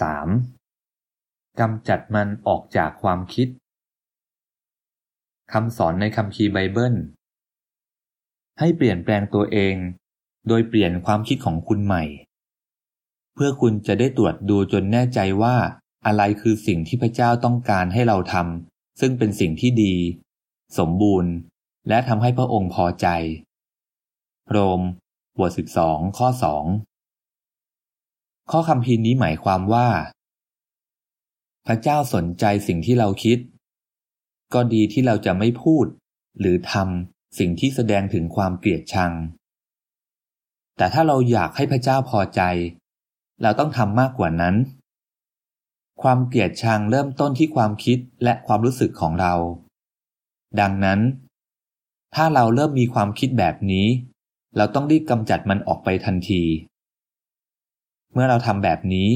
3. กำจัดมันออกจากความคิดคำสอนในคัมภีร์ไบเบิล ให้เปลี่ยนแปลงตัวเอง โดยเปลี่ยนความคิดของคุณใหม่ เพื่อคุณจะได้ตรวจดูจนแน่ใจว่า อะไรคือสิ่งที่พระเจ้าต้องการให้เราทำซึ่งเป็นสิ่งที่ดี สมบูรณ์ และทำให้พระองค์พอใจ โรมบท12 ข้อ 2 ข้อคำพีนี้หมายความว่า พระเจ้าสนใจสิ่งที่เราคิด ก็ดีที่เราจะไม่พูด หรือทำสิ่งที่แสดงถึงความเกลียดชัง แต่ถ้าเราอยากให้พระเจ้าพอใจ เราต้องทำมากกว่านั้น ความเกลียดชังเริ่มต้นที่ความคิดและความรู้สึกของเรา ดังนั้น ถ้าเราเริ่มมีความคิดแบบนี้ เราต้องรีบกำจัดมันออกไปทันที เมื่อเราทำแบบนี้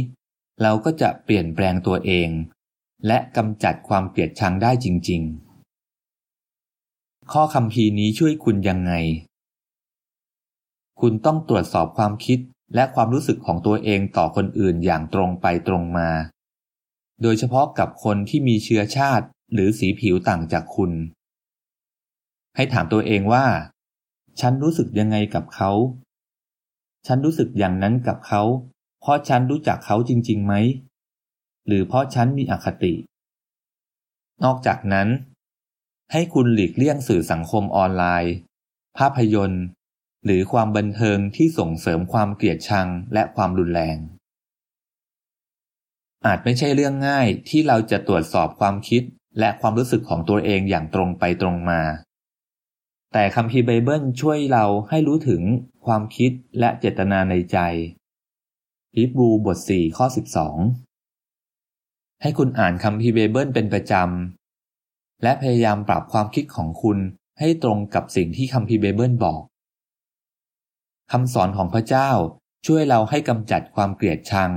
เราก็จะเปลี่ยนแปลงตัวเอง และกำจัดความเกลียดชังได้จริง ๆ ข้อคำพีนี้ช่วยคุณยังไง คุณต้องตรวจสอบความคิดและความรู้สึกของตัวเองต่อคนอื่นอย่างตรงไปตรงมา โดยเฉพาะกับคนที่มีเชื้อชาติหรือสีผิวต่างจากคุณ ให้ถามตัวเองว่า ฉันรู้สึกยังไงกับเขา ฉันรู้สึกอย่างนั้นกับเขา เพราะฉันรู้จักเขาจริงๆไหม หรือเพราะฉันมีอคติ นอกจากนั้น ให้คุณหลีกเลี่ยงสื่อสังคมออนไลน์ ภาพยนตร์ หรือความบันเทิงที่ส่งเสริมความเกลียดชังและความรุนแรง อาจไม่ใช่เรื่องง่ายที่เราจะตรวจสอบความคิดและความรู้สึกของตัวเองอย่างตรงไปตรงมา แต่คัมภีร์ไบเบิลช่วยเราให้รู้ถึงความคิดและเจตนาในใจ ฮีบรูบท4ข้อ12ให้คุณอ่านคัมภีร์ไบเบิลเป็นประจำ และพยายามปรับความคิดของคุณให้ตรงกับสิ่งที่คัมภีร์ไบเบิลบอกคำสอนของพระเจ้าช่วยเราให้กำจัดความเกลียดชัง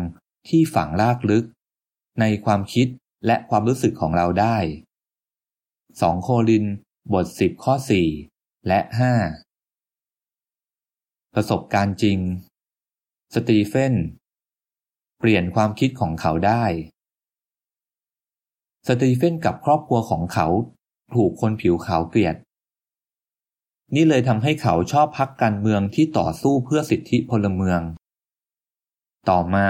ที่ฝังลากลึก ในความคิดและความรู้สึกของเราได้ 2 โคริน บท 10 ข้อ 4 และ 5 ประสบการณ์จริง สตีเฟน เปลี่ยนความคิดของเขาได้ สตีเฟนกับครอบครัวของเขาถูกคนผิวขาวเกลียด นี่เลยทำให้เขาชอบพักการเมืองที่ต่อสู้เพื่อสิทธิพลเมือง ต่อมา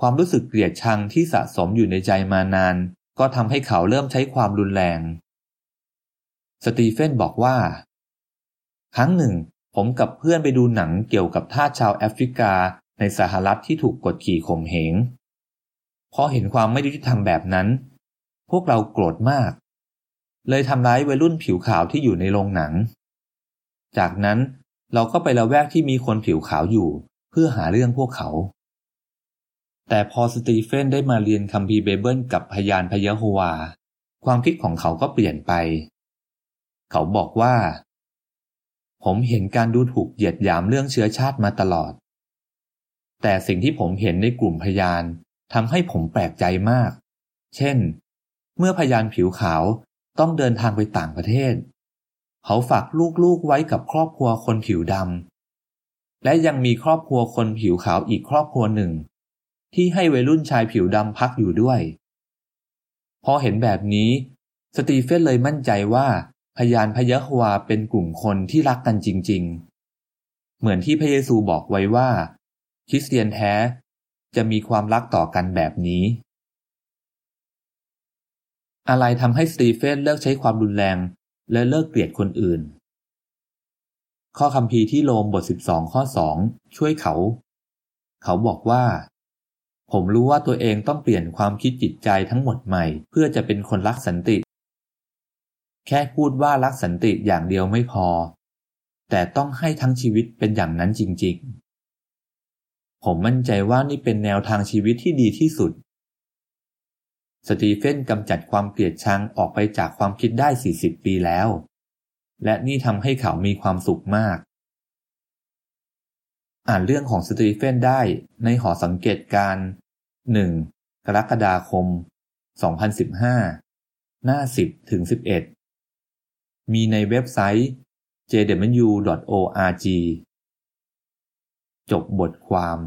ความรู้สึกเกลียดชังที่สะสมอยู่ในใจมานาน ก็ทำให้เขาเริ่มใช้ความรุนแรง สตีเฟนบอกว่า ครั้งหนึ่ง ผมกับเพื่อนไปดูหนังเกี่ยวกับทาสชาวแอฟริกา ในสหรัฐที่ถูกกดขี่ข่มเหงพอเห็นความไม่ยุติธรรมแบบนั้น พวกเราโกรธมาก เลยทำร้ายวัยรุ่นผิวขาวที่อยู่ในโรงหนัง จากนั้นเราก็ไปละแวกที่มีคนผิวขาวอยู่ เพื่อหาเรื่องพวกเขา แต่พอสตีเฟนได้มาเรียนคัมภีร์เบเบิลกับพยานพยะโฮวา ความคิดของเขาก็เปลี่ยนไป เขาบอกว่า ผมเห็นการดูถูกเหยียดหยามเรื่องเชื้อชาติมาตลอด แต่สิ่งที่ผมเห็นในกลุ่มพยานทำให้ผมแปลกใจมาก เช่น เมื่อพยานผิวขาวต้องเดินทางไปต่างประเทศ เขาฝากลูกๆไว้กับครอบครัวคนผิวดำและยังมีครอบครัวคนผิวขาวอีกครอบครัวหนึ่ง ที่ให้วัยรุ่นชายผิวดำพักอยู่ด้วย พอเห็นแบบนี้ สตีเฟนเลยมั่นใจว่าพยานพยะฮวาเป็นกลุ่มคนที่รักกันจริง ๆ เหมือนที่พระเยซูบอกไว้ว่า คริสเตียนแท้ จะมีความรักต่อกันแบบนี้ อะไรทำให้สตีเฟนเลิกใช้ความรุนแรง และเลิกเกลียดคนอื่น ข้อคำพีที่โรมบท 12 ข้อ 2 ช่วยเขา เขาบอกว่า ผมรู้ว่าตัวเองต้องเปลี่ยนความคิดจิตใจทั้งหมดใหม่ เพื่อจะเป็นคนรักสันติ แค่พูดว่ารักสันติอย่างเดียวไม่พอ แต่ต้องให้ทั้งชีวิตเป็นอย่างนั้นจริง ๆ ผมมั่นใจว่านี่เป็นแนวทางชีวิตที่ดีที่สุด สตีเฟนกำจัดความเกลียดชังออกไปจากความคิดได้ 40 ปีแล้ว และนี่ทำให้เขามีความสุขมาก อ่านเรื่องของสตีเฟนได้ในหอสังเกตการ 1. กรกฎาคม 2015 หน้า 10 ถึง 11 มีในเว็บไซต์ jw.org จบบทความ